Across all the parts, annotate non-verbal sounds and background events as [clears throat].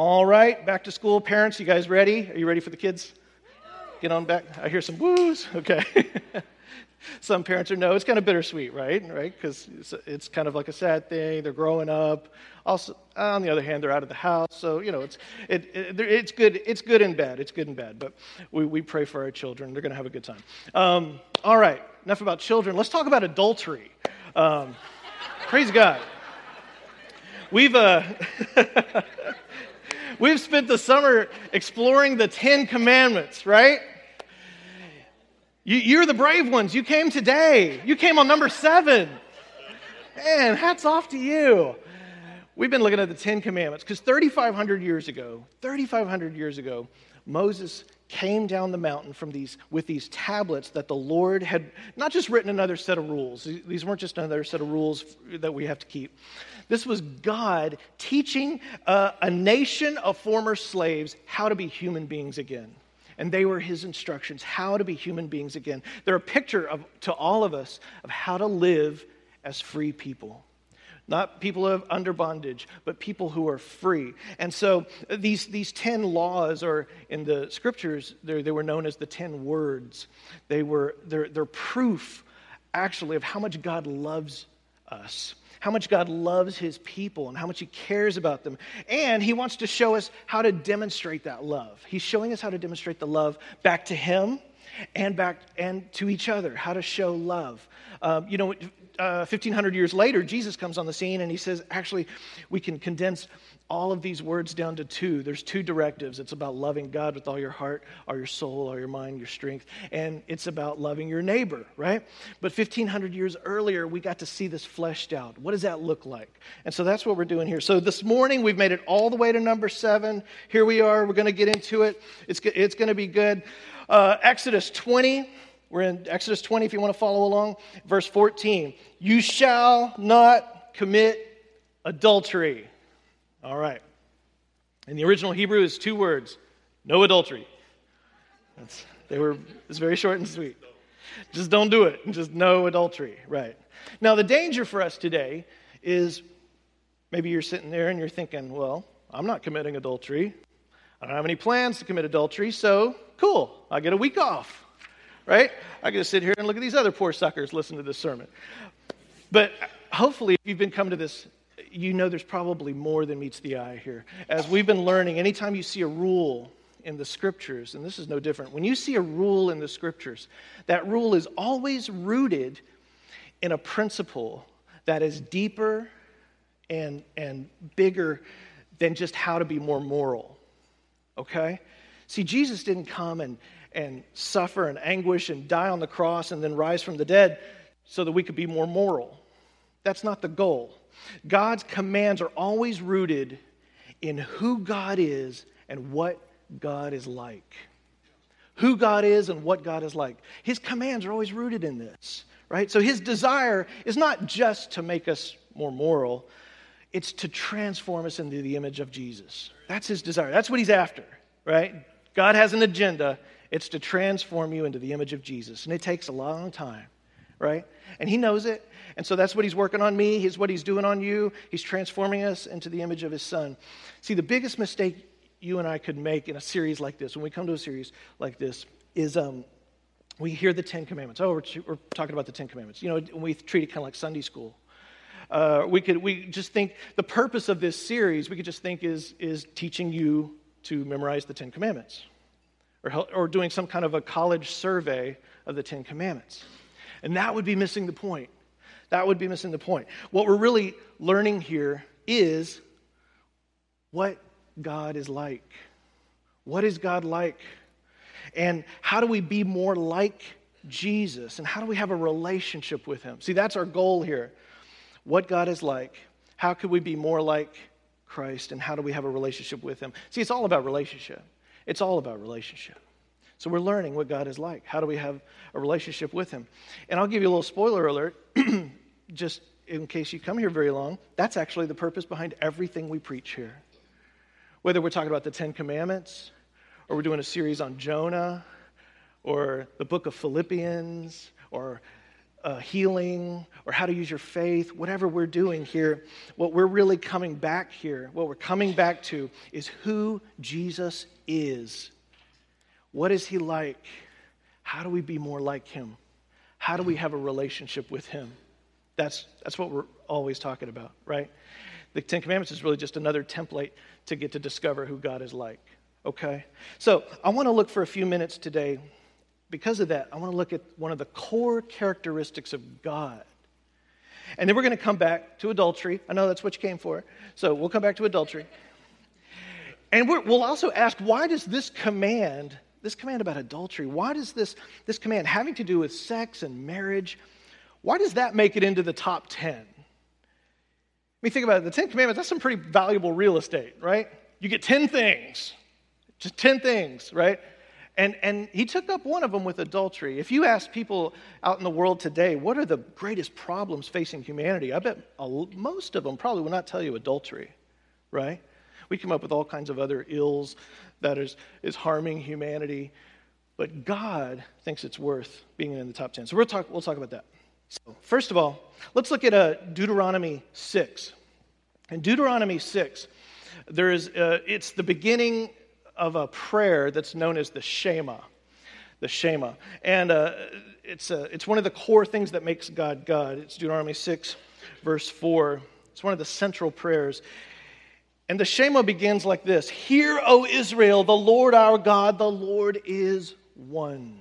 All right, back to school. Parents, you guys ready? Are you ready for the kids? Get on back. I hear some woos. Okay. [laughs] some parents are no. It's kind of bittersweet, right? Right? Because it's, it's, kind of like a sad thing. They're growing up. Also, on the other hand, they're out of the house. So you know, it's it, it, it's good. It's good and bad. It's good and bad. But we, we pray for our children. They're going to have a good time. Um, all right. Enough about children. Let's talk about adultery. Um, praise God. We've uh, [laughs] we've spent the summer exploring the Ten Commandments, right? You, are the brave ones. You came today. You came on number seven. Man, hats off to you. We've been looking at the Ten Commandments because 3,500 years ago, 3,500 years ago, Moses came down the mountain from these with these tablets that the Lord had not just written another set of rules. These weren't just another set of rules that we have to keep. This was God teaching uh, a nation of former slaves how to be human beings again and they were his instructions how to be human beings again. They're a picture of, to all of us of how to live as free people. Not people under bondage, but people who are free. And so these, these 10 laws are in the scriptures, they were known as the 10 words. They were, they're, they're proof, actually, of how much God loves us how much God loves his people and how much he cares about them. And he wants to show us how to demonstrate that love. He's showing us how to demonstrate the love back to him and back and to each other, how to show love. Um, you know, uh, 1500 years later, Jesus comes on the scene and he says, actually, we can condense all of these words down to two. There's two directives. It's about loving God with all your heart, all your soul, all your mind, your strength, and it's about loving your neighbor, right? But 1500 years earlier, we got to see this fleshed out. What does that look like? And so that's what we're doing here. So this morning, we've made it all the way to number seven. Here we are. We're going to get into it. It's, it's going to be good. Uh, Exodus 20. We're in Exodus 20 if you want to follow along. Verse 14. You shall not commit adultery. All right. In the original Hebrew is two words no adultery. That's, they were, it's very short and sweet. Just don't do it. Just no adultery. Right. Now, the danger for us today is maybe you're sitting there and you're thinking, well, I'm not committing adultery. I don't have any plans to commit adultery, so cool. I get a week off. Right? I get to sit here and look at these other poor suckers listen to this sermon. But hopefully, if you've been come to this you know there's probably more than meets the eye here. As we've been learning, anytime you see a rule in the scriptures, and this is no different, when you see a rule in the scriptures, that rule is always rooted in a principle that is deeper and, and bigger than just how to be more moral. Okay? See, Jesus didn't come and, and suffer and anguish and die on the cross and then rise from the dead so that we could be more moral. That's not the goal. God's commands are always rooted in who God is and what God is like. Who God is and what God is like. His commands are always rooted in this, right? So his desire is not just to make us more moral, it's to transform us into the image of Jesus. That's his desire. That's what he's after, right? God has an agenda. It's to transform you into the image of Jesus. And it takes a long time, right? And he knows it. And so that's what he's working on me. He's what he's doing on you. He's transforming us into the image of his son. See, the biggest mistake you and I could make in a series like this, when we come to a series like this, is um, we hear the Ten Commandments. Oh, we're, we're, talking about the Ten Commandments. You know, we treat it kind of like Sunday school. Uh, we could we just think the purpose of this series we could just think is is teaching you to memorize the Ten Commandments, or or doing some kind of a college survey of the Ten Commandments, and that would be missing the point. That would be missing the point. What we're really learning here is what God is like. What is God like? And how do we be more like Jesus? And how do we have a relationship with Him? See, that's our goal here. What God is like. How could we be more like Christ? And how do we have a relationship with Him? See, it's all about relationship. It's all about relationship. So we're learning what God is like. How do we have a relationship with Him? And I'll give you a little spoiler alert, [clears throat] just in case you come here very long. That's actually the purpose behind everything we preach here. Whether we're talking about the Ten Commandments, or we're doing a series on Jonah, or the book of Philippians, or uh, healing or how to use your faith, whatever we're doing here, what we're really coming back here, what we're coming back to is who Jesus is. What is he like? How do we be more like him? How do we have a relationship with him? That's, that's what we're always talking about, right? The Ten Commandments is really just another template to get to discover who God is like, okay? So I want to look for a few minutes today because of that, I want to look at one of the core characteristics of God. And then we're going to come back to adultery. I know that's what you came for. So we'll come back to adultery. And we will also ask why does this command, this command about adultery, why does this, this command having to do with sex and marriage, why does that make it into the top 10? I mean, think about it. The Ten Commandments, that's some pretty valuable real estate, right? You get 10 things, just 10 things, right? And, and he took up one of them with adultery. If you ask people out in the world today, what are the greatest problems facing humanity? I bet most of them probably will not tell you adultery, right? We come up with all kinds of other ills that is, is harming humanity. But God thinks it's worth being in the top 10. So we'll talk, we'll talk about that. So, first of all, let's look at uh, Deuteronomy 6. In Deuteronomy 6, there is, uh, it's the beginning of a prayer that's known as the Shema. The Shema. And uh, it's, uh, it's one of the core things that makes God God. It's Deuteronomy 6, verse 4. It's one of the central prayers. And the Shema begins like this Hear, O Israel, the Lord our God, the Lord is one.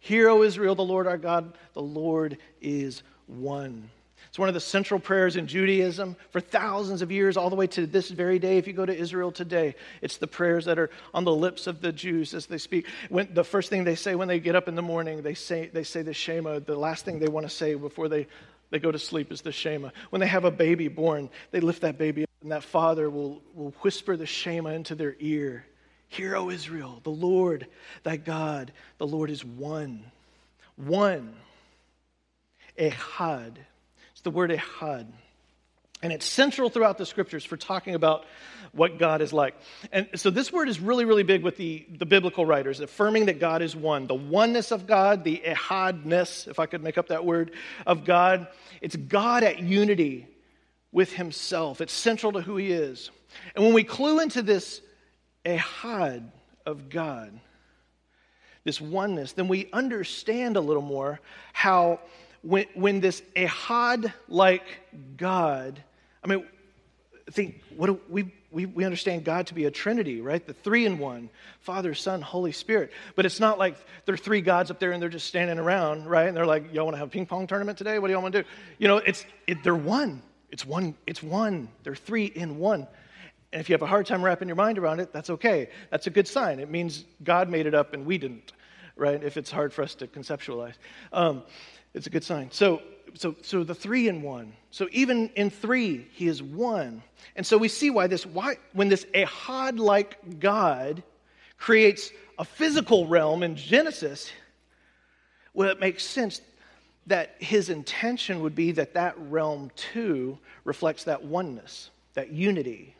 Hear, O Israel, the Lord our God, the Lord is one. It's one of the central prayers in Judaism for thousands of years, all the way to this very day. If you go to Israel today, it's the prayers that are on the lips of the Jews as they speak. When, the first thing they say when they get up in the morning, they say, they say the Shema. The last thing they want to say before they, they go to sleep is the Shema. When they have a baby born, they lift that baby up, and that father will, will whisper the Shema into their ear. Hear, O Israel, the Lord, thy God, the Lord is one. One. Ehad the word ehad. And it's central throughout the scriptures for talking about what God is like. And so this word is really, really big with the, the biblical writers, affirming that God is one. The oneness of God, the ehadness, if I could make up that word, of God. It's God at unity with himself. It's central to who he is. And when we clue into this ehad of God, this oneness, then we understand a little more how when, when this ehad like God, I mean, think, what do, we, we, we understand God to be a trinity, right? The three in one Father, Son, Holy Spirit. But it's not like there are three gods up there and they're just standing around, right? And they're like, y'all want to have a ping pong tournament today? What do y'all want to do? You know, it's, it, they're one. It's one. It's one. They're three in one. And if you have a hard time wrapping your mind around it, that's okay. That's a good sign. It means God made it up and we didn't, right? If it's hard for us to conceptualize. Um, it's a good sign. So, so, so the three in one. So even in three, he is one. And so we see why this, why, when this Ahad like God creates a physical realm in Genesis, well, it makes sense that his intention would be that that realm too reflects that oneness, that unity,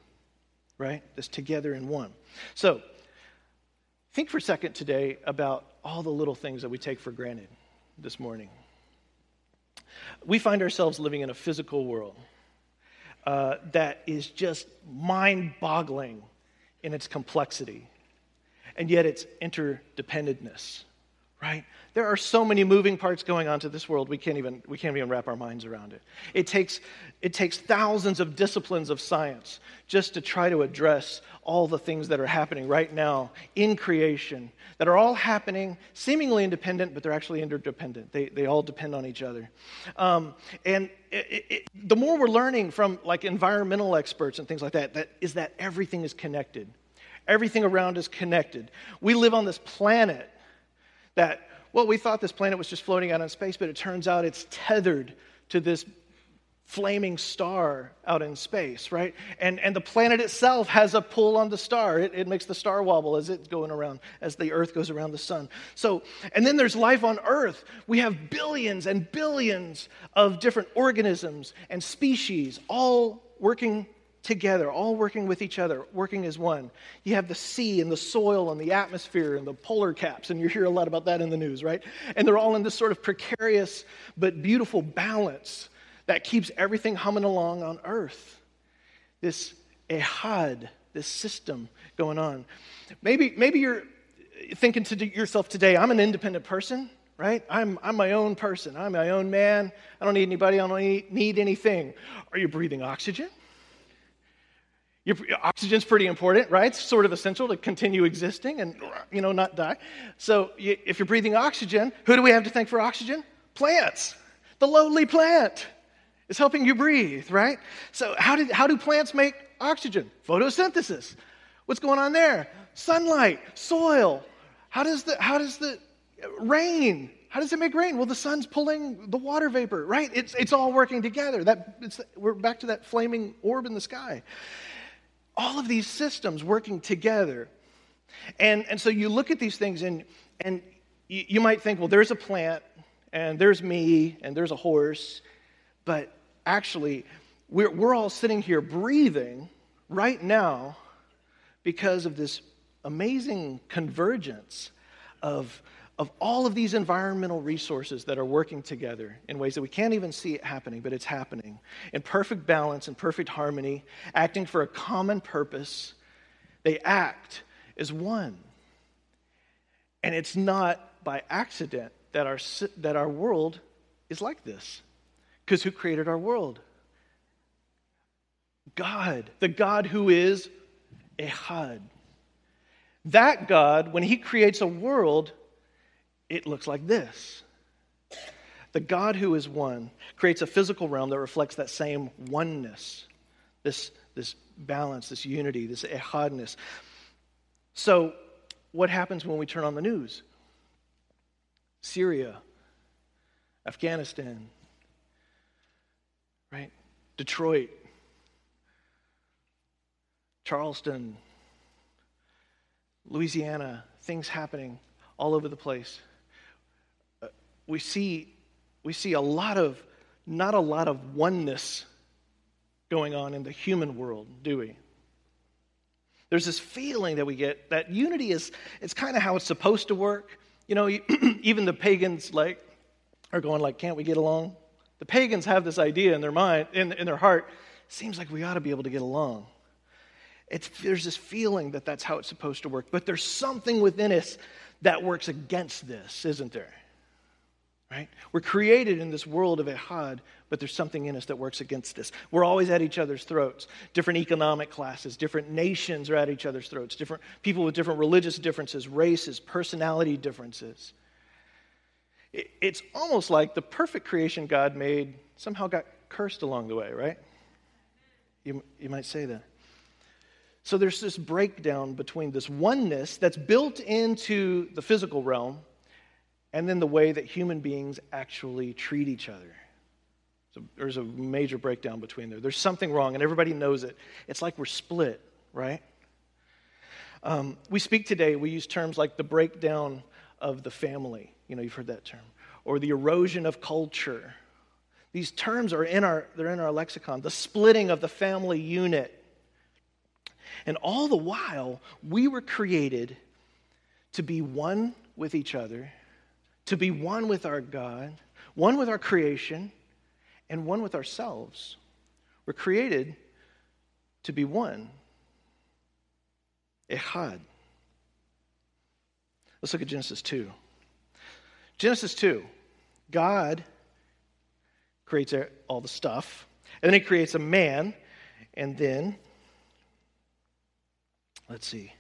right? This together in one. So think for a second today about all the little things that we take for granted this morning we find ourselves living in a physical world uh, that is just mind boggling in its complexity, and yet its interdependentness, right? There are so many moving parts going on to this world, we can't even, we can't even wrap our minds around it. It takes, it takes thousands of disciplines of science just to try to address all the things that are happening right now in creation that are all happening seemingly independent, but they're actually interdependent. They, they all depend on each other. Um, and it, it, the more we're learning from like environmental experts and things like that, that is that everything is connected. Everything around is connected. We live on this planet that, well, we thought this planet was just floating out in space, but it turns out it's tethered to this flaming star out in space, right? And, and the planet itself has a pull on the star. It, it makes the star wobble as it's going around, as the Earth goes around the sun. So, and then there's life on Earth. We have billions and billions of different organisms and species all working together, all working with each other, working as one. You have the sea and the soil and the atmosphere and the polar caps, and you hear a lot about that in the news, right? And they're all in this sort of precarious but beautiful balance that keeps everything humming along on earth. This ehad, this system going on. Maybe, maybe you're thinking to yourself today, I'm an independent person, right? I'm, I'm my own person. I'm my own man. I don't need anybody. I don't need, need anything. Are you breathing oxygen? Your, oxygen's pretty important, right? It's sort of essential to continue existing and, you know, not die. So you, if you're breathing oxygen, who do we have to thank for oxygen? Plants. The lowly plant is helping you breathe, right? So how, did, how do plants make oxygen? Photosynthesis. What's going on there? Sunlight, soil. How does the, how does the uh, rain, how does it make rain? Well, the sun's pulling the water vapor, right? It's, it's all working together. That, we're back to that flaming orb in the sky all of these systems working together. And, and so you look at these things and, and you, you might think, well, there's a plant, and there's me, and there's a horse. But actually, we're, we're all sitting here breathing right now because of this amazing convergence of of all of these environmental resources that are working together in ways that we can't even see it happening, but it's happening in perfect balance and perfect harmony, acting for a common purpose. They act as one. And it's not by accident that our, that our world is like this. Because who created our world? God, the God who is Ehad. That God, when He creates a world, it looks like this. The God who is one creates a physical realm that reflects that same oneness, this, this balance, this unity, this ehadness. So, what happens when we turn on the news? Syria, Afghanistan, right? Detroit, Charleston, Louisiana, things happening all over the place we see, we see a lot of, not a lot of oneness going on in the human world, do we? There's this feeling that we get that unity is it's kind of how it's supposed to work. You know, [clears throat] even the pagans like are going like, can't we get along? The pagans have this idea in their mind, in, in their heart, seems like we ought to be able to get along. It's, there's this feeling that that's how it's supposed to work, but there's something within us that works against this, isn't there? Right? We're created in this world of Ehad, but there's something in us that works against us. We're always at each other's throats. Different economic classes, different nations are at each other's throats, different people with different religious differences, races, personality differences. It's almost like the perfect creation God made somehow got cursed along the way, right? You, you might say that. So there's this breakdown between this oneness that's built into the physical realm and then the way that human beings actually treat each other. So there's a major breakdown between there. There's something wrong, and everybody knows it. It's like we're split, right? Um, we speak today, we use terms like the breakdown of the family. You know, you've heard that term. Or the erosion of culture. These terms are in our, they're in our lexicon. The splitting of the family unit. And all the while, we were created to be one with each other to be one with our God, one with our creation, and one with ourselves. We're created to be one. Ehad. Let's look at Genesis 2. Genesis 2, God creates all the stuff, and then he creates a man, and then, let's see,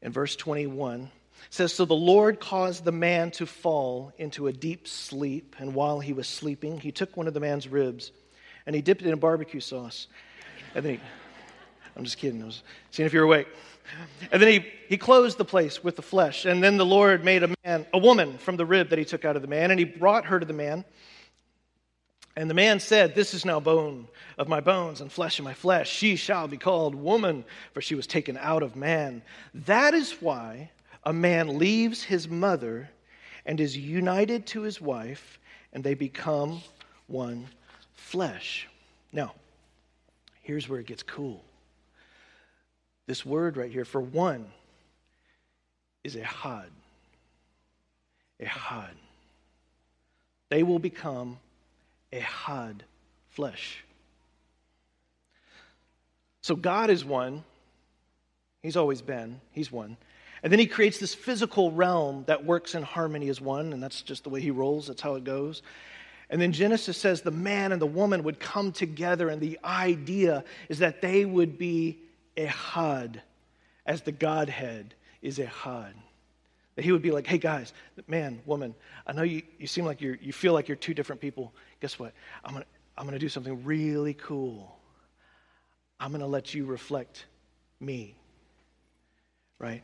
in verse 21, says, So the Lord caused the man to fall into a deep sleep, and while he was sleeping, he took one of the man's ribs and he dipped it in barbecue sauce. And then he, I'm just kidding, I was seeing if you're awake. And then he, he closed the place with the flesh. And then the Lord made a man, a woman from the rib that he took out of the man, and he brought her to the man. And the man said, This is now bone of my bones and flesh of my flesh. She shall be called woman, for she was taken out of man. That is why a man leaves his mother and is united to his wife, and they become one flesh. Now, here's where it gets cool. This word right here for one is ehad. Ehad. They will become ehad, flesh. So God is one. He's always been. He's one. And then he creates this physical realm that works in harmony as one, and that's just the way he rolls. That's how it goes. And then Genesis says the man and the woman would come together, and the idea is that they would be ehad, as the Godhead is ehad. That he would be like, hey guys, man, woman, I know you, you seem like you're, you feel like you're two different people. Guess what? I'm gonna, I'm gonna do something really cool. I'm gonna let you reflect me. Right?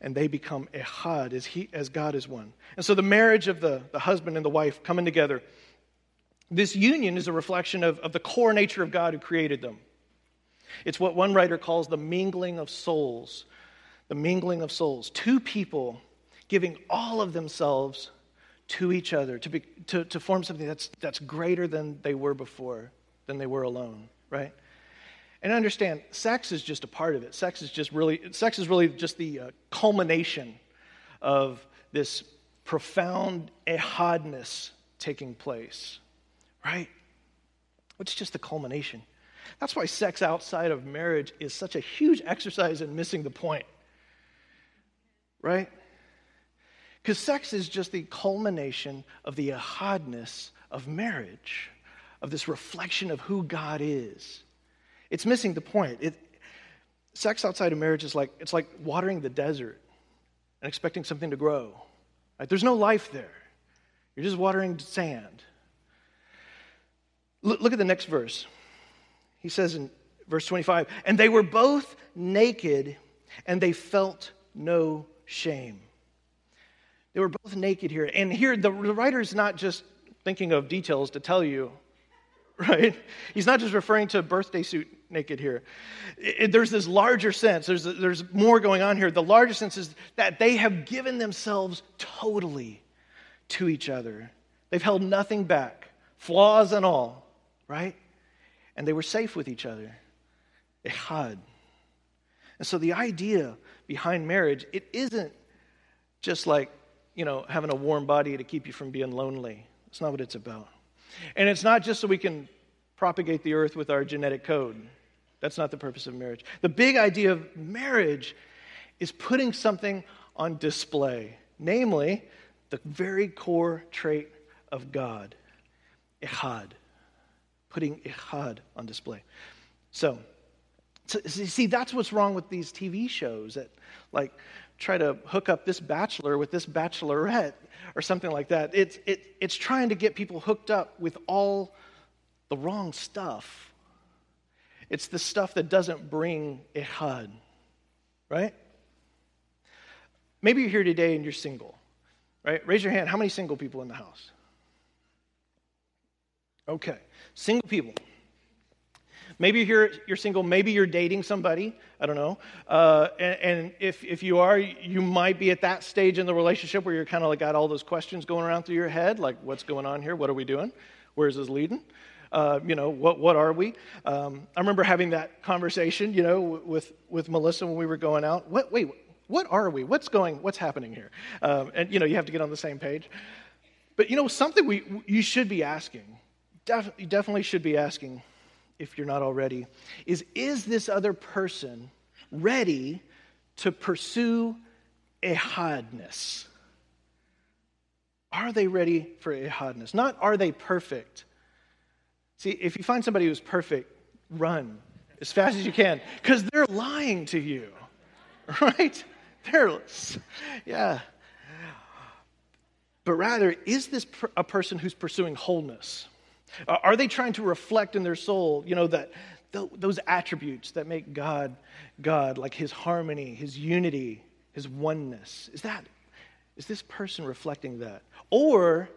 And they become ehad as, he, as God is one. And so the marriage of the, the husband and the wife coming together this union is a reflection of, of the core nature of God who created them. It's what one writer calls the mingling of souls. The mingling of souls. Two people giving all of themselves to each other to, be, to, to form something that's, that's greater than they were before, than they were alone, right? And understand, sex is just a part of it. Sex is just really, sex is really just the uh, culmination of this profound ehadness taking place right? It's just the culmination. That's why sex outside of marriage is such a huge exercise in missing the point, right? Because sex is just the culmination of the ehadness of marriage, of this reflection of who God is. It's missing the point. It, sex outside of marriage is like it's like watering the desert and expecting something to grow. Right? There's no life there. You're just watering sand. Look at the next verse. He says in verse 25, and they were both naked and they felt no shame. They were both naked here. And here, the, the writer is not just thinking of details to tell you, [laughs] right? He's not just referring to a birthday suit naked here. It, there's this larger sense, there's, there's more going on here. The larger sense is that they have given themselves totally to each other, they've held nothing back, flaws and all right? And they were safe with each other. Ehad. And so the idea behind marriage, it isn't just like, you know, having a warm body to keep you from being lonely. That's not what it's about. And it's not just so we can propagate the earth with our genetic code. That's not the purpose of marriage. The big idea of marriage is putting something on display, namely the very core trait of God, Ehad putting Ehad on display. So, so, see, that's what's wrong with these TV shows that, like, try to hook up this bachelor with this bachelorette or something like that. It's, it, it's trying to get people hooked up with all the wrong stuff. It's the stuff that doesn't bring Ehad, right? Maybe you're here today and you're single, right? Raise your hand. How many single people in the house? Okay. Single people. Maybe you're, you're single, maybe you're dating somebody, I don't know. Uh, and, and if, if you are, you might be at that stage in the relationship where you're kind of like got all those questions going around through your head, like what's going on here? What are we doing? Where's this leading? Uh, you know, what, what are we? Um, I remember having that conversation, you know, with, with Melissa when we were going out. What, wait, what are we? What's going, what's happening here? Um, and, you know, you have to get on the same page. But, you know, something we, you should be asking def- definitely should be asking, if you're not already, is is this other person ready to pursue ehadness? Are they ready for ehadness? Not are they perfect. See, if you find somebody who's perfect, run as fast as you can because they're lying to you, [laughs] right? They're, yeah. But rather, is this a person who's pursuing wholeness? Uh, are they trying to reflect in their soul, you know, that those attributes that make God God, like his harmony, his unity, his oneness? Is that is this person reflecting that? Or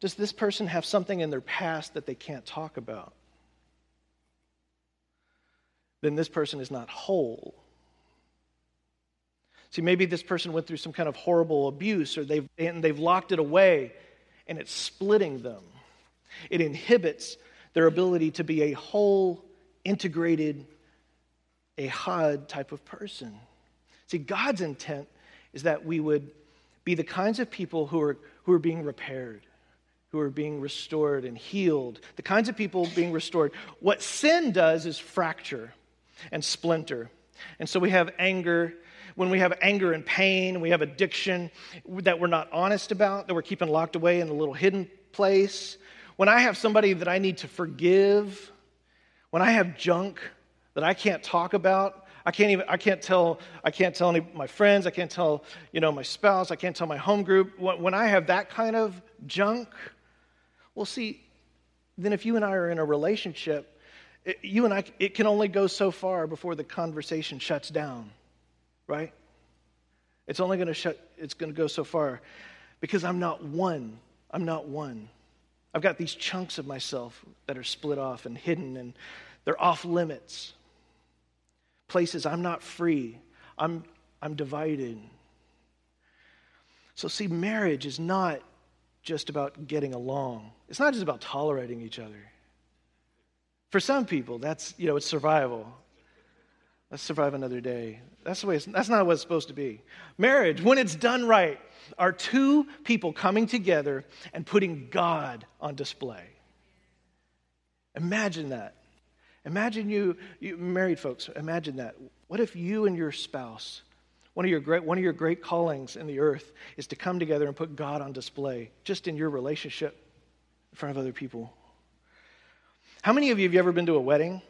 does this person have something in their past that they can't talk about? Then this person is not whole. See, maybe this person went through some kind of horrible abuse or they've, and they've locked it away and it's splitting them. It inhibits their ability to be a whole integrated, a ehad type of person. See, God's intent is that we would be the kinds of people who are, who are being repaired, who are being restored and healed, the kinds of people being restored. What sin does is fracture and splinter. And so we have anger. When we have anger and pain, we have addiction that we're not honest about, that we're keeping locked away in a little hidden place. When I have somebody that I need to forgive, when I have junk that I can't talk about, I can't even I can't tell I can't tell any my friends, I can't tell, you know, my spouse, I can't tell my home group. When I have that kind of junk, well see, then if you and I are in a relationship, it, you and I it can only go so far before the conversation shuts down. Right? It's only going to shut it's going to go so far because I'm not one. I'm not one. I've got these chunks of myself that are split off and hidden, and they're off limits. Places I'm not free, I'm, I'm divided. So, see, marriage is not just about getting along, it's not just about tolerating each other. For some people, that's, you know, it's survival. Let's survive another day. That's, the way that's not what it's supposed to be. Marriage, when it's done right, are two people coming together and putting God on display. Imagine that. Imagine you, you married folks, imagine that. What if you and your spouse, one of, your great, one of your great callings in the earth is to come together and put God on display just in your relationship in front of other people? How many of you have you ever been to a wedding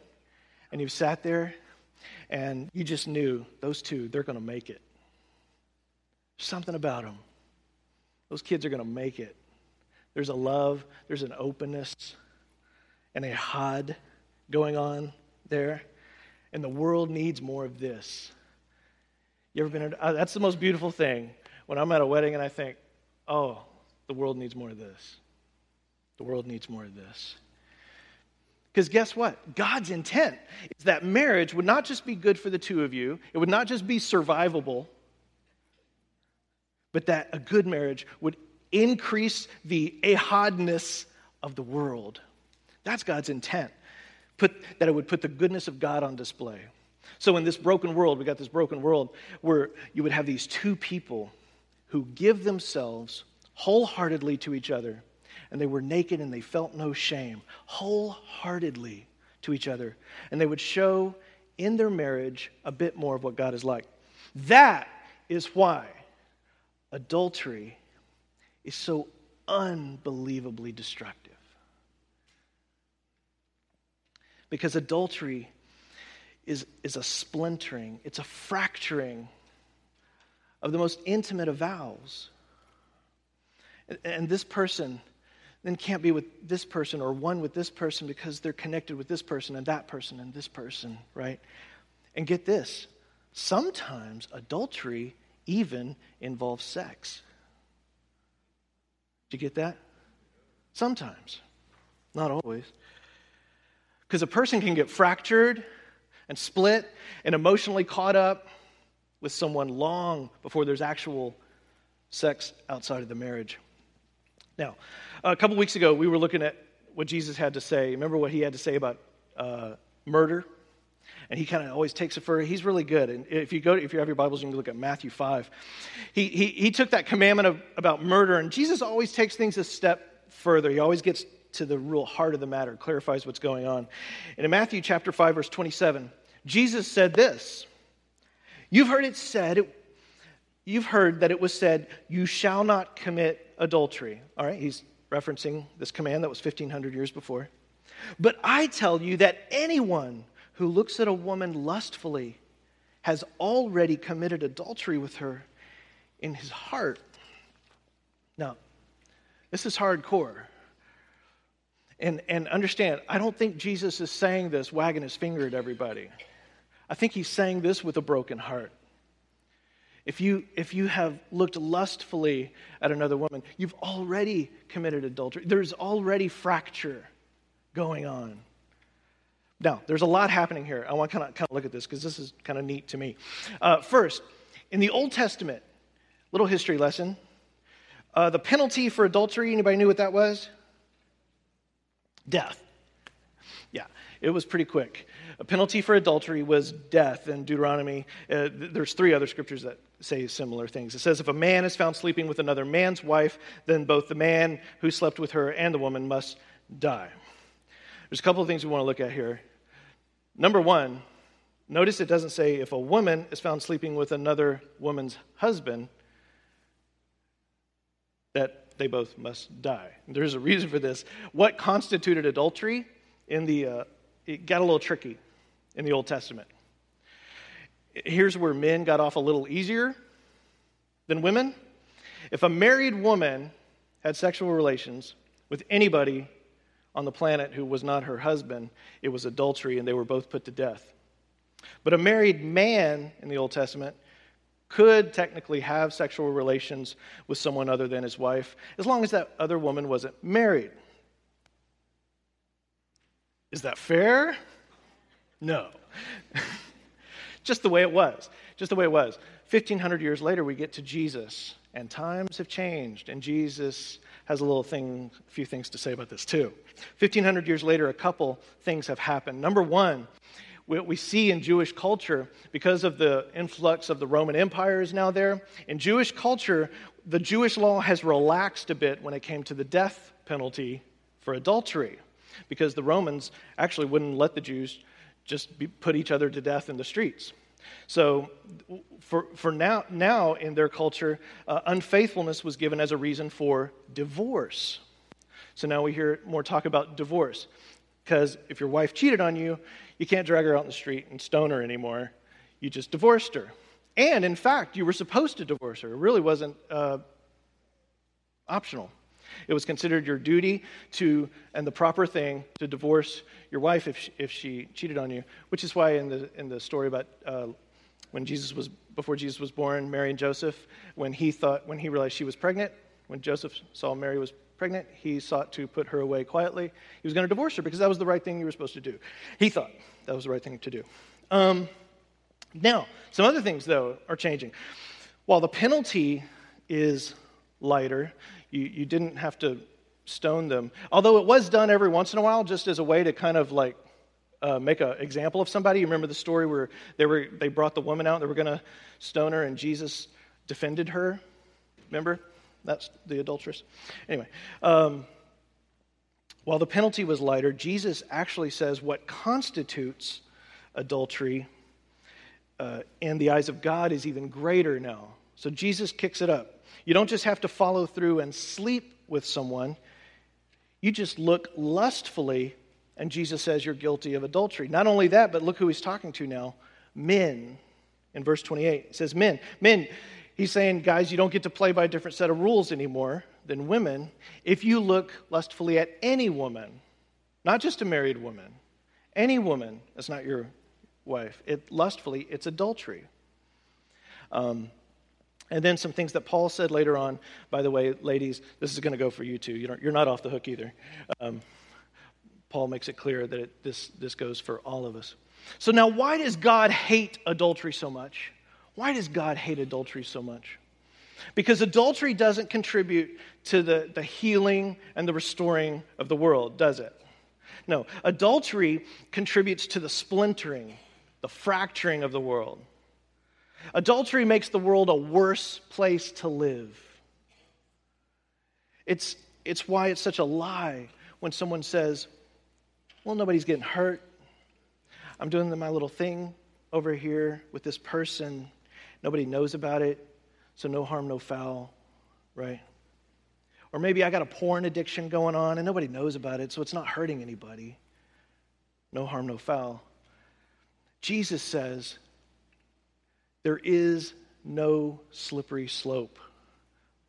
and you've sat there and you just knew those two, they're going to make it? Something about them. Those kids are going to make it. There's a love, there's an openness, and a had going on there. And the world needs more of this. You ever been? Uh, that's the most beautiful thing when I'm at a wedding and I think, oh, the world needs more of this. The world needs more of this. Because guess what? God's intent is that marriage would not just be good for the two of you, it would not just be survivable, but that a good marriage would increase the ehadness of the world. That's God's intent. Put, that it would put the goodness of God on display. So, in this broken world, we got this broken world where you would have these two people who give themselves wholeheartedly to each other, and they were naked and they felt no shame, wholeheartedly to each other. And they would show in their marriage a bit more of what God is like. That is why adultery is so unbelievably destructive. Because adultery is, is a splintering, it's a fracturing of the most intimate of vows. And, and this person then can't be with this person or one with this person because they're connected with this person and that person and this person, right? And get this sometimes adultery even involves sex. Do you get that? Sometimes, not always. Because a person can get fractured and split and emotionally caught up with someone long before there's actual sex outside of the marriage. Now, a couple weeks ago, we were looking at what Jesus had to say. Remember what he had to say about uh, murder? and he kind of always takes it for he's really good and if you go if you have your bibles you can look at matthew 5 he, he, he took that commandment of, about murder and jesus always takes things a step further he always gets to the real heart of the matter clarifies what's going on and in matthew chapter 5 verse 27 jesus said this you've heard it said it, you've heard that it was said you shall not commit adultery all right he's referencing this command that was 1500 years before but I tell you that anyone who looks at a woman lustfully has already committed adultery with her in his heart. Now, this is hardcore. And, and understand, I don't think Jesus is saying this wagging his finger at everybody. I think he's saying this with a broken heart. If you, if you have looked lustfully at another woman, you've already committed adultery. There's already fracture going on. Now, there's a lot happening here. I want to kind of, kind of look at this because this is kind of neat to me. Uh, first, in the Old Testament, little history lesson. Uh, the penalty for adultery, anybody knew what that was? Death. Yeah, it was pretty quick. A penalty for adultery was death in Deuteronomy. Uh, there's three other scriptures that say similar things. It says, If a man is found sleeping with another man's wife, then both the man who slept with her and the woman must die. There's a couple of things we want to look at here. Number one, notice it doesn't say if a woman is found sleeping with another woman's husband, that they both must die. There's a reason for this. What constituted adultery in the, uh, it got a little tricky in the Old Testament. Here's where men got off a little easier than women. If a married woman had sexual relations with anybody on the planet who was not her husband, it was adultery and they were both put to death. But a married man in the Old Testament could technically have sexual relations with someone other than his wife, as long as that other woman wasn't married. Is that fair? No. [laughs] Just the way it was. Just the way it was. 1500 years later, we get to Jesus, and times have changed, and Jesus has a little thing, a few things to say about this too. 1500 years later, a couple things have happened. Number one, what we see in Jewish culture, because of the influx of the Roman Empire is now there, in Jewish culture, the Jewish law has relaxed a bit when it came to the death penalty for adultery, because the Romans actually wouldn't let the Jews just be, put each other to death in the streets. So, for, for now, now in their culture, uh, unfaithfulness was given as a reason for divorce. So now we hear more talk about divorce. Because if your wife cheated on you, you can't drag her out in the street and stone her anymore. You just divorced her. And in fact, you were supposed to divorce her. It really wasn't uh, optional. It was considered your duty to, and the proper thing, to divorce your wife if she, if she cheated on you, which is why in the, in the story about uh, when Jesus was, before Jesus was born, Mary and Joseph, when he thought, when he realized she was pregnant, when Joseph saw Mary was pregnant, he sought to put her away quietly. He was going to divorce her because that was the right thing you were supposed to do. He thought that was the right thing to do. Um, now, some other things, though, are changing. While the penalty is lighter, you, you didn't have to stone them. Although it was done every once in a while, just as a way to kind of like uh, make an example of somebody. You remember the story where they, were, they brought the woman out, they were going to stone her, and Jesus defended her? Remember? That's the adulteress. Anyway, um, while the penalty was lighter, Jesus actually says what constitutes adultery uh, in the eyes of God is even greater now. So Jesus kicks it up. You don't just have to follow through and sleep with someone, you just look lustfully, and Jesus says you're guilty of adultery. Not only that, but look who he's talking to now men. In verse 28, he says, Men, men, He's saying, guys, you don't get to play by a different set of rules anymore than women if you look lustfully at any woman, not just a married woman, any woman that's not your wife. It lustfully, it's adultery. Um, and then some things that Paul said later on. By the way, ladies, this is going to go for you too. You are not off the hook either. Um, Paul makes it clear that it, this, this goes for all of us. So now, why does God hate adultery so much? Why does God hate adultery so much? Because adultery doesn't contribute to the, the healing and the restoring of the world, does it? No, adultery contributes to the splintering, the fracturing of the world. Adultery makes the world a worse place to live. It's, it's why it's such a lie when someone says, Well, nobody's getting hurt. I'm doing my little thing over here with this person. Nobody knows about it, so no harm, no foul, right? Or maybe I got a porn addiction going on and nobody knows about it, so it's not hurting anybody. No harm, no foul. Jesus says there is no slippery slope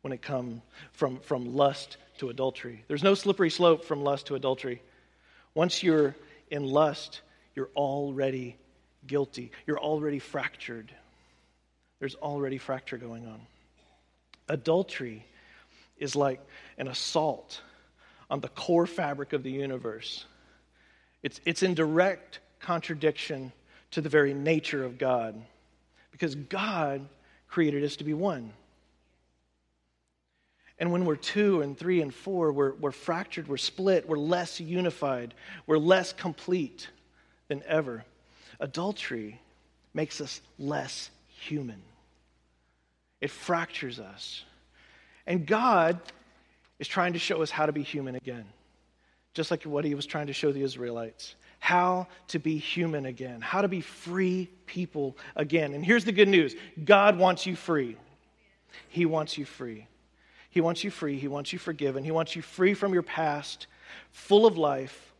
when it comes from, from lust to adultery. There's no slippery slope from lust to adultery. Once you're in lust, you're already guilty, you're already fractured there's already fracture going on. Adultery is like an assault on the core fabric of the universe. It's, it's in direct contradiction to the very nature of God because God created us to be one. And when we're two and three and four, we're, we're fractured, we're split, we're less unified, we're less complete than ever. adultery makes us less human. It fractures us. And God is trying to show us how to be human again, just like what he was trying to show the Israelites how to be human again, how to be free people again. And here's the good news God wants you free. He wants you free. He wants you free. He wants you forgiven. He wants you free from your past, full of life.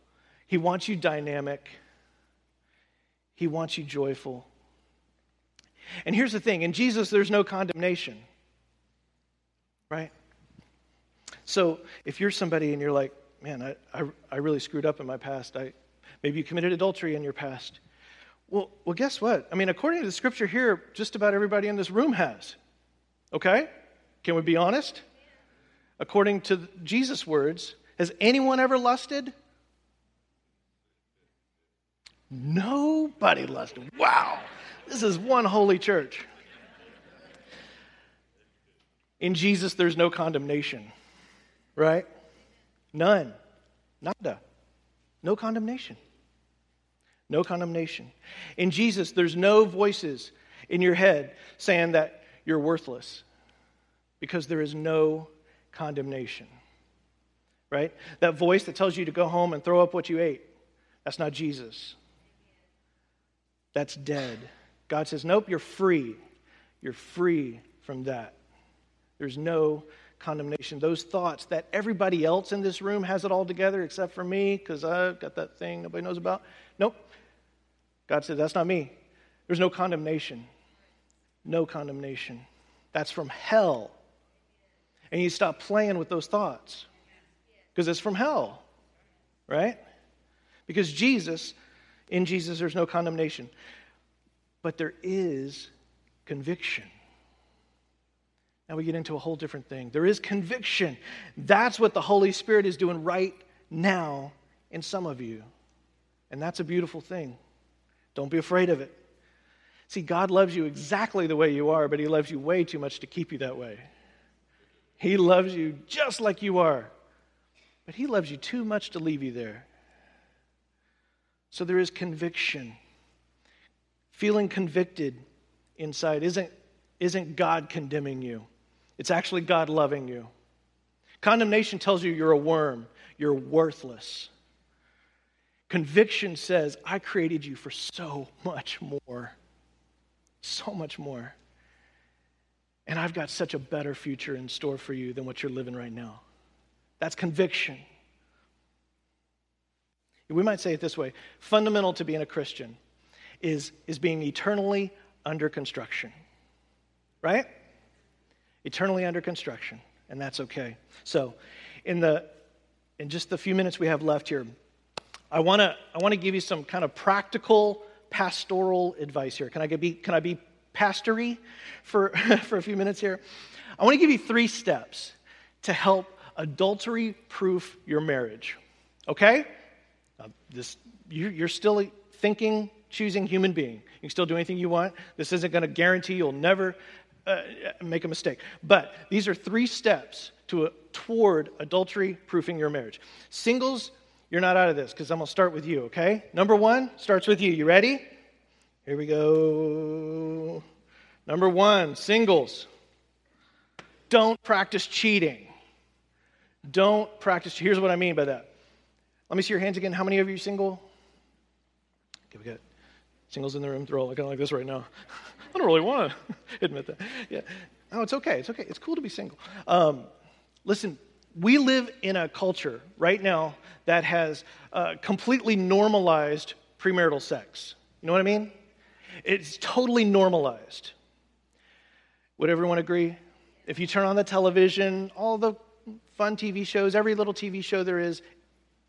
He wants you dynamic. He wants you joyful. And here's the thing in Jesus, there's no condemnation, right? So if you're somebody and you're like, man, I, I, I really screwed up in my past, I, maybe you committed adultery in your past. Well, well, guess what? I mean, according to the scripture here, just about everybody in this room has. Okay? Can we be honest? According to Jesus' words, has anyone ever lusted? Nobody lusted. Wow. This is one holy church. In Jesus, there's no condemnation, right? None. Nada. No condemnation. No condemnation. In Jesus, there's no voices in your head saying that you're worthless because there is no condemnation. Right? That voice that tells you to go home and throw up what you ate, that's not Jesus. That's dead. God says, Nope, you're free. You're free from that. There's no condemnation. Those thoughts that everybody else in this room has it all together except for me because I've got that thing nobody knows about. Nope. God said, That's not me. There's no condemnation. No condemnation. That's from hell. And you stop playing with those thoughts because it's from hell, right? Because Jesus, in Jesus, there's no condemnation. But there is conviction. Now we get into a whole different thing. There is conviction. That's what the Holy Spirit is doing right now in some of you. And that's a beautiful thing. Don't be afraid of it. See, God loves you exactly the way you are, but He loves you way too much to keep you that way. He loves you just like you are, but He loves you too much to leave you there. So there is conviction. Feeling convicted inside isn't, isn't God condemning you. It's actually God loving you. Condemnation tells you you're a worm, you're worthless. Conviction says, I created you for so much more. So much more. And I've got such a better future in store for you than what you're living right now. That's conviction. We might say it this way fundamental to being a Christian is, is being eternally under construction, right? eternally under construction, and that's okay. So, in the in just the few minutes we have left here, I want to I want to give you some kind of practical pastoral advice here. Can I be can I be pastory for [laughs] for a few minutes here? I want to give you three steps to help adultery proof your marriage. Okay? Uh, this you, you're still thinking, choosing human being. You can still do anything you want. This isn't going to guarantee you'll never uh, make a mistake. But these are three steps to a, toward adultery proofing your marriage. Singles, you're not out of this because I'm going to start with you, okay? Number one starts with you. You ready? Here we go. Number one, singles. Don't practice cheating. Don't practice. Here's what I mean by that. Let me see your hands again. How many of you single? Okay, we got singles in the room. They're all looking like this right now. [laughs] I don't really want to [laughs] admit that. Yeah. No, it's okay. It's okay. It's cool to be single. Um, listen, we live in a culture right now that has uh, completely normalized premarital sex. You know what I mean? It's totally normalized. Would everyone agree? If you turn on the television, all the fun TV shows, every little TV show there is,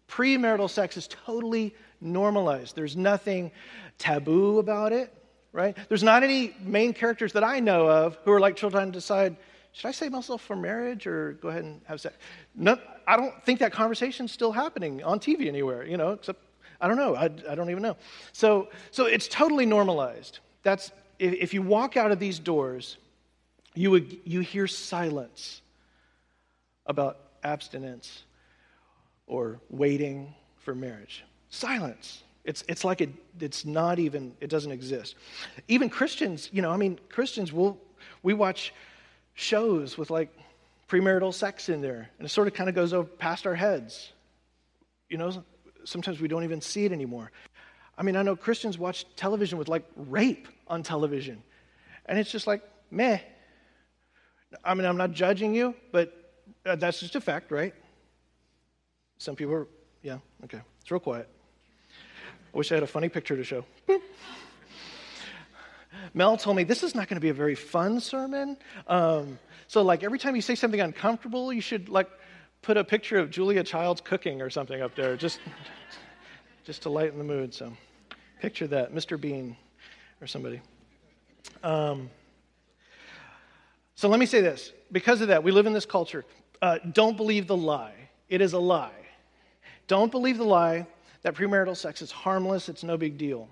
premarital sex is totally normalized. There's nothing taboo about it right? There's not any main characters that I know of who are like trying to decide, should I save myself for marriage or go ahead and have sex? No, I don't think that conversation's still happening on TV anywhere, you know, except, I don't know. I, I don't even know. So, so it's totally normalized. That's, if, if you walk out of these doors, you, would, you hear silence about abstinence or waiting for marriage. Silence. It's, it's like it, it's not even, it doesn't exist. Even Christians, you know, I mean, Christians will, we watch shows with like premarital sex in there, and it sort of kind of goes over past our heads. You know, sometimes we don't even see it anymore. I mean, I know Christians watch television with like rape on television, and it's just like, meh. I mean, I'm not judging you, but uh, that's just a fact, right? Some people are, yeah, okay. It's real quiet. I wish I had a funny picture to show. Mel told me this is not going to be a very fun sermon. Um, so, like, every time you say something uncomfortable, you should, like, put a picture of Julia Childs cooking or something up there, just, just to lighten the mood. So, picture that, Mr. Bean or somebody. Um, so, let me say this. Because of that, we live in this culture. Uh, don't believe the lie. It is a lie. Don't believe the lie that premarital sex is harmless, it's no big deal.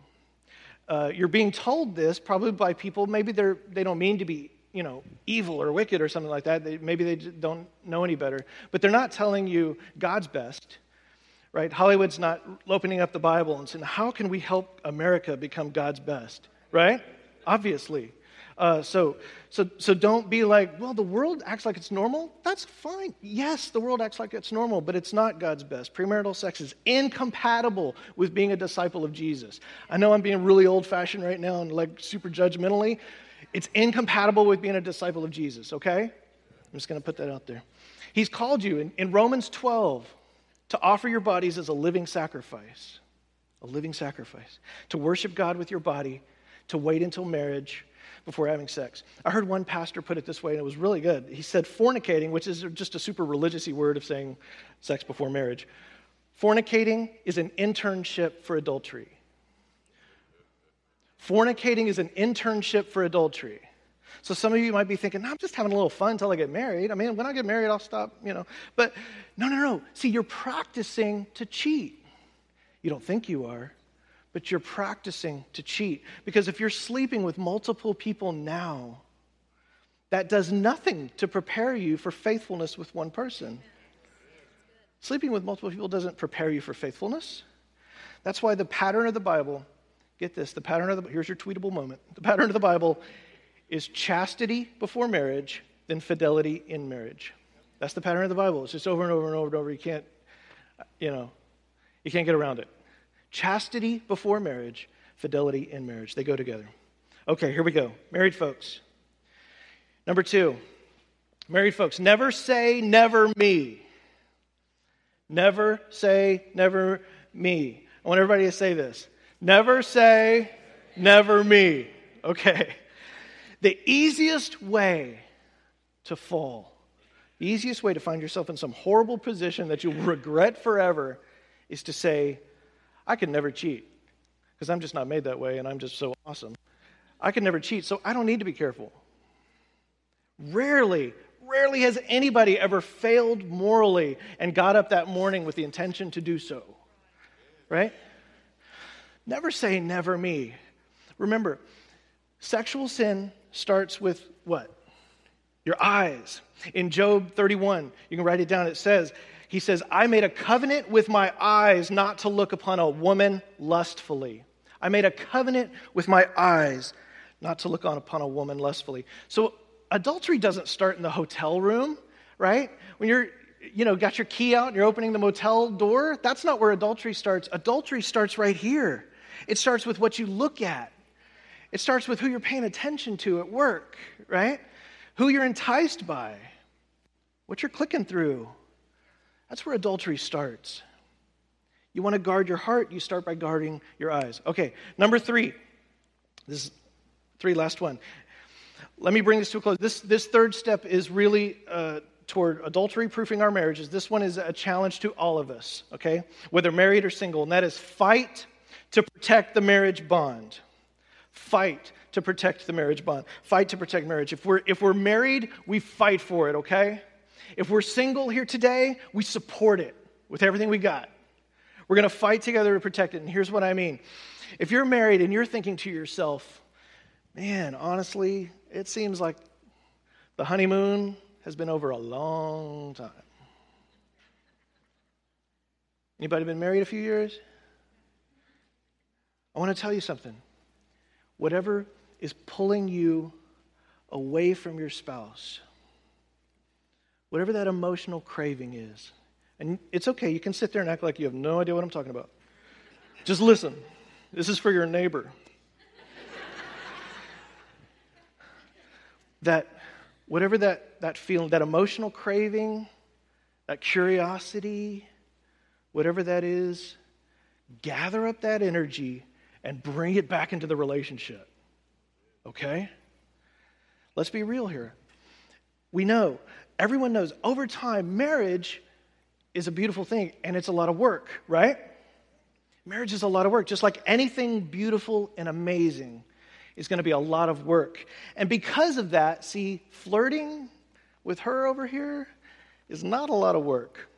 Uh, you're being told this probably by people, maybe they're, they don't mean to be you know, evil or wicked or something like that. They, maybe they don't know any better. But they're not telling you God's best, right? Hollywood's not opening up the Bible and saying, how can we help America become God's best, right? Obviously. Uh, so, so, so don't be like, well, the world acts like it's normal. That's fine. Yes, the world acts like it's normal, but it's not God's best. Premarital sex is incompatible with being a disciple of Jesus. I know I'm being really old fashioned right now and like super judgmentally. It's incompatible with being a disciple of Jesus, okay? I'm just going to put that out there. He's called you in, in Romans 12 to offer your bodies as a living sacrifice, a living sacrifice, to worship God with your body, to wait until marriage before having sex. I heard one pastor put it this way, and it was really good. He said, fornicating, which is just a super religious word of saying sex before marriage, fornicating is an internship for adultery. Fornicating is an internship for adultery. So some of you might be thinking, no, I'm just having a little fun until I get married. I mean, when I get married, I'll stop, you know. But no, no, no. See, you're practicing to cheat. You don't think you are, but you're practicing to cheat. Because if you're sleeping with multiple people now, that does nothing to prepare you for faithfulness with one person. Sleeping with multiple people doesn't prepare you for faithfulness. That's why the pattern of the Bible Get this the pattern of the, here's your tweetable moment. The pattern of the Bible is chastity before marriage, then fidelity in marriage. That's the pattern of the Bible. It's just over and over and over and over. You can't, you know, you can't get around it. Chastity before marriage, fidelity in marriage. They go together. Okay, here we go. Married folks. Number two, married folks, never say never me. Never say never me. I want everybody to say this. Never say, never me. Okay. The easiest way to fall, the easiest way to find yourself in some horrible position that you'll regret forever is to say, I can never cheat because I'm just not made that way and I'm just so awesome. I can never cheat, so I don't need to be careful. Rarely, rarely has anybody ever failed morally and got up that morning with the intention to do so. Right? Never say never me. Remember, sexual sin starts with what? Your eyes. In Job 31, you can write it down. It says, He says, I made a covenant with my eyes not to look upon a woman lustfully. I made a covenant with my eyes not to look on upon a woman lustfully. So adultery doesn't start in the hotel room, right? When you're you know, got your key out and you're opening the motel door, that's not where adultery starts. Adultery starts right here. It starts with what you look at, it starts with who you're paying attention to at work, right? Who you're enticed by, what you're clicking through. That's where adultery starts. You want to guard your heart, you start by guarding your eyes. Okay, number three. This is three, last one. Let me bring this to a close. This, this third step is really uh, toward adultery proofing our marriages. This one is a challenge to all of us, okay? Whether married or single, and that is fight to protect the marriage bond. Fight to protect the marriage bond. Fight to protect marriage. If we're, if we're married, we fight for it, okay? If we're single here today, we support it with everything we got. We're going to fight together to protect it. And here's what I mean if you're married and you're thinking to yourself, man, honestly, it seems like the honeymoon has been over a long time. Anybody been married a few years? I want to tell you something. Whatever is pulling you away from your spouse, whatever that emotional craving is, and it's okay, you can sit there and act like you have no idea what I'm talking about. Just listen. This is for your neighbor. [laughs] that whatever that, that feeling, that emotional craving, that curiosity, whatever that is, gather up that energy and bring it back into the relationship. Okay? Let's be real here. We know, everyone knows, over time, marriage is a beautiful thing and it's a lot of work, right? Marriage is a lot of work, just like anything beautiful and amazing is going to be a lot of work. And because of that, see, flirting with her over here is not a lot of work.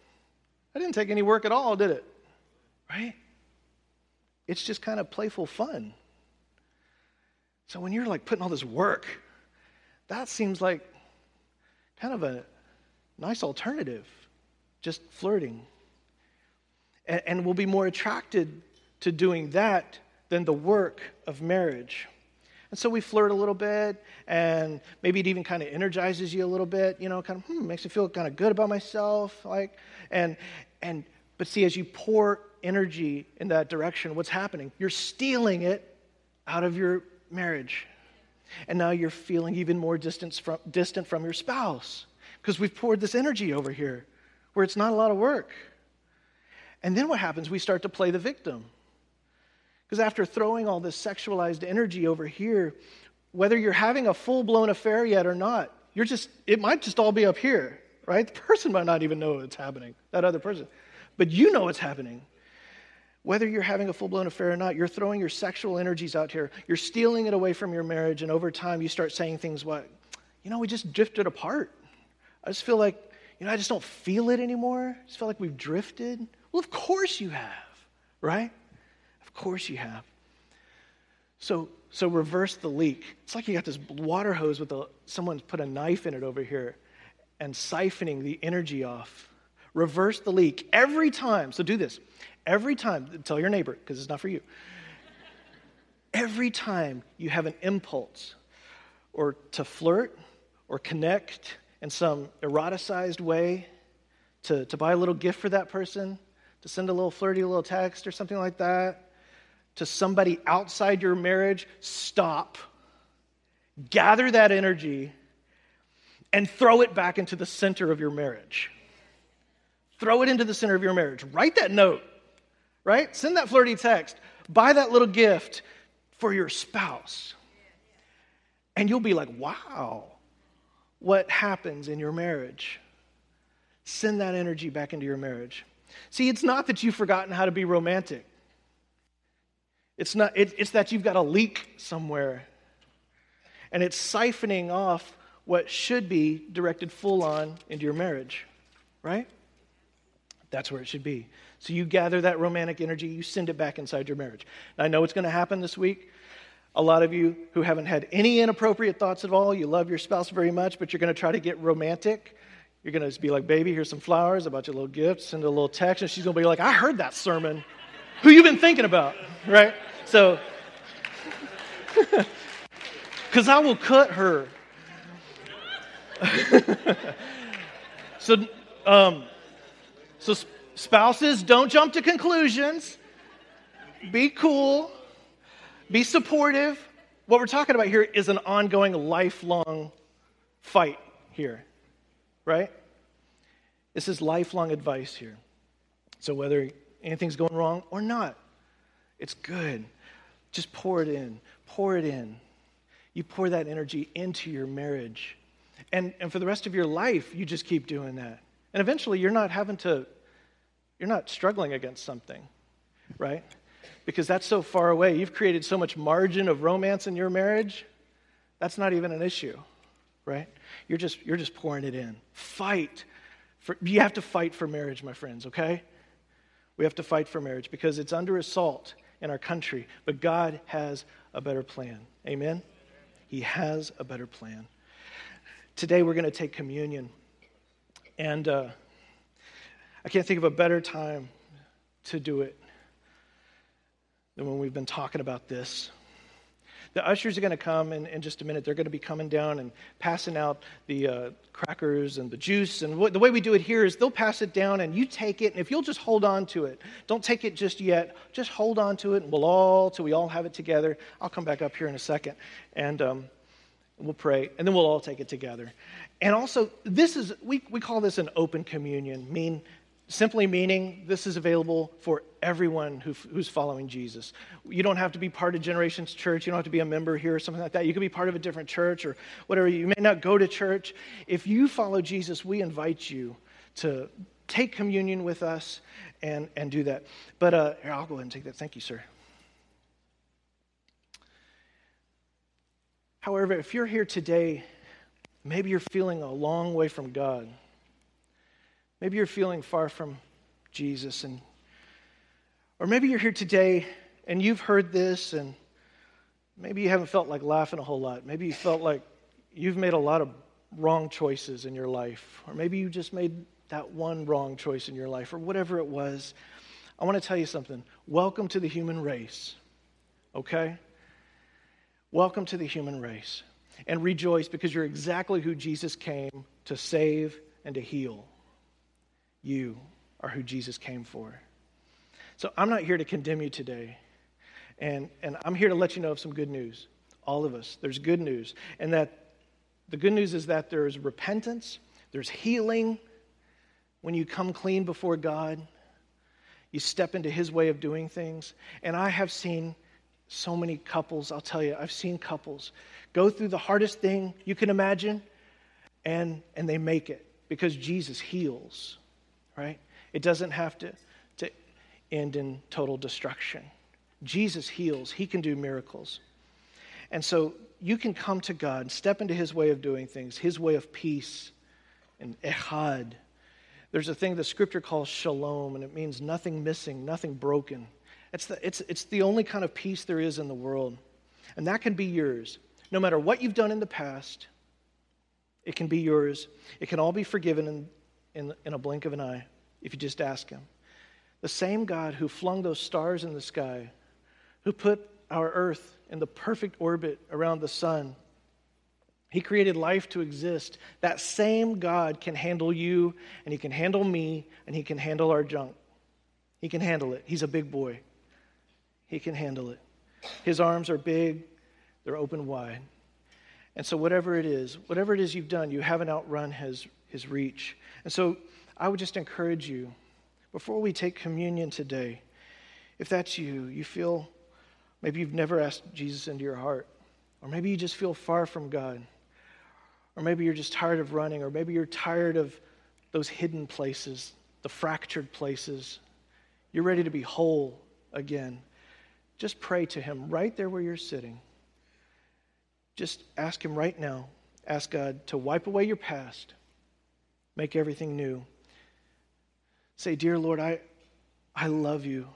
I didn't take any work at all, did it? Right? It's just kind of playful fun. So when you're like putting all this work, that seems like kind of a nice alternative, just flirting. And, and we'll be more attracted to doing that than the work of marriage. And so we flirt a little bit, and maybe it even kind of energizes you a little bit, you know, kind of hmm, makes me feel kind of good about myself, like, and and but see, as you pour energy in that direction, what's happening? You're stealing it out of your marriage, and now you're feeling even more distant from distant from your spouse because we've poured this energy over here, where it's not a lot of work. And then what happens? We start to play the victim. Because after throwing all this sexualized energy over here, whether you're having a full blown affair yet or not, you're just, it might just all be up here, right? The person might not even know it's happening, that other person. But you know it's happening. Whether you're having a full blown affair or not, you're throwing your sexual energies out here. You're stealing it away from your marriage. And over time, you start saying things like, you know, we just drifted apart. I just feel like, you know, I just don't feel it anymore. I just feel like we've drifted. Well, of course you have, right? Of course you have. So, so reverse the leak. It's like you got this water hose with a, someone's put a knife in it over here and siphoning the energy off. Reverse the leak every time. So do this. Every time, tell your neighbor, because it's not for you. Every time you have an impulse or to flirt or connect in some eroticized way, to, to buy a little gift for that person, to send a little flirty little text or something like that, to somebody outside your marriage, stop, gather that energy, and throw it back into the center of your marriage. Throw it into the center of your marriage. Write that note, right? Send that flirty text. Buy that little gift for your spouse. And you'll be like, wow, what happens in your marriage? Send that energy back into your marriage. See, it's not that you've forgotten how to be romantic. It's, not, it, it's that you've got a leak somewhere. And it's siphoning off what should be directed full on into your marriage, right? That's where it should be. So you gather that romantic energy, you send it back inside your marriage. I know what's going to happen this week. A lot of you who haven't had any inappropriate thoughts at all, you love your spouse very much, but you're going to try to get romantic. You're going to be like, baby, here's some flowers, about your little gifts, send a little text, and she's going to be like, I heard that sermon. Who you been thinking about, right? So, [laughs] because I will cut her. [laughs] so, um, so spouses, don't jump to conclusions. Be cool. Be supportive. What we're talking about here is an ongoing, lifelong fight here, right? This is lifelong advice here. So, whether anything's going wrong or not. It's good. Just pour it in. Pour it in. You pour that energy into your marriage. And, and for the rest of your life, you just keep doing that. And eventually, you're not having to, you're not struggling against something, right? Because that's so far away. You've created so much margin of romance in your marriage, that's not even an issue, right? You're just, you're just pouring it in. Fight. For, you have to fight for marriage, my friends, okay? We have to fight for marriage because it's under assault in our country. But God has a better plan. Amen? He has a better plan. Today we're going to take communion. And uh, I can't think of a better time to do it when we've been talking about this. The ushers are going to come in, in just a minute. They're going to be coming down and passing out the uh, crackers and the juice. And the way we do it here is they'll pass it down and you take it. And if you'll just hold on to it, don't take it just yet. Just hold on to it and we'll all, till we all have it together. I'll come back up here in a second and um, we'll pray and then we'll all take it together. And also, this is, we, we call this an open communion, mean, simply meaning this is available for everyone who, who's following Jesus. You don't have to be part of Generations Church. You don't have to be a member here or something like that. You could be part of a different church or whatever. You may not go to church. If you follow Jesus, we invite you to take communion with us and, and do that. But uh, here, I'll go ahead and take that. Thank you, sir. However, if you're here today Maybe you're feeling a long way from God. Maybe you're feeling far from Jesus and or maybe you're here today and you've heard this and maybe you haven't felt like laughing a whole lot. Maybe you felt like you've made a lot of wrong choices in your life or maybe you just made that one wrong choice in your life or whatever it was. I want to tell you something. Welcome to the human race. Okay? Welcome to the human race and rejoice because you're exactly who Jesus came to save and to heal. You are who Jesus came for. So I'm not here to condemn you today. And, and I'm here to let you know of some good news. All of us. There's good news. And that the good news is that there's repentance, there's healing when you come clean before God. You step into His way of doing things. And I have seen so many couples, I'll tell you, I've seen couples go through the hardest thing you can imagine, and, and they make it because Jesus heals, right? It doesn't have to, to end in total destruction. Jesus heals, He can do miracles. And so you can come to God, step into His way of doing things, His way of peace and echad. There's a thing the scripture calls shalom, and it means nothing missing, nothing broken. It's the, it's, it's the only kind of peace there is in the world. And that can be yours. No matter what you've done in the past, it can be yours. It can all be forgiven in, in, in a blink of an eye if you just ask Him. The same God who flung those stars in the sky, who put our earth in the perfect orbit around the sun, He created life to exist. That same God can handle you, and He can handle me, and He can handle our junk. He can handle it. He's a big boy. He can handle it. His arms are big, they're open wide. And so, whatever it is, whatever it is you've done, you haven't outrun his, his reach. And so, I would just encourage you, before we take communion today, if that's you, you feel maybe you've never asked Jesus into your heart, or maybe you just feel far from God, or maybe you're just tired of running, or maybe you're tired of those hidden places, the fractured places. You're ready to be whole again. Just pray to Him right there where you're sitting. Just ask Him right now. Ask God to wipe away your past, make everything new. Say, Dear Lord, I, I love you,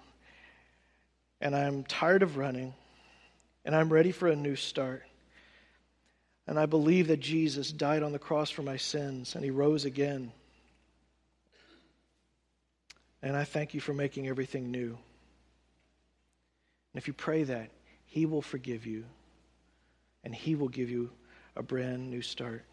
and I'm tired of running, and I'm ready for a new start. And I believe that Jesus died on the cross for my sins, and He rose again. And I thank you for making everything new. And if you pray that, He will forgive you and He will give you a brand new start.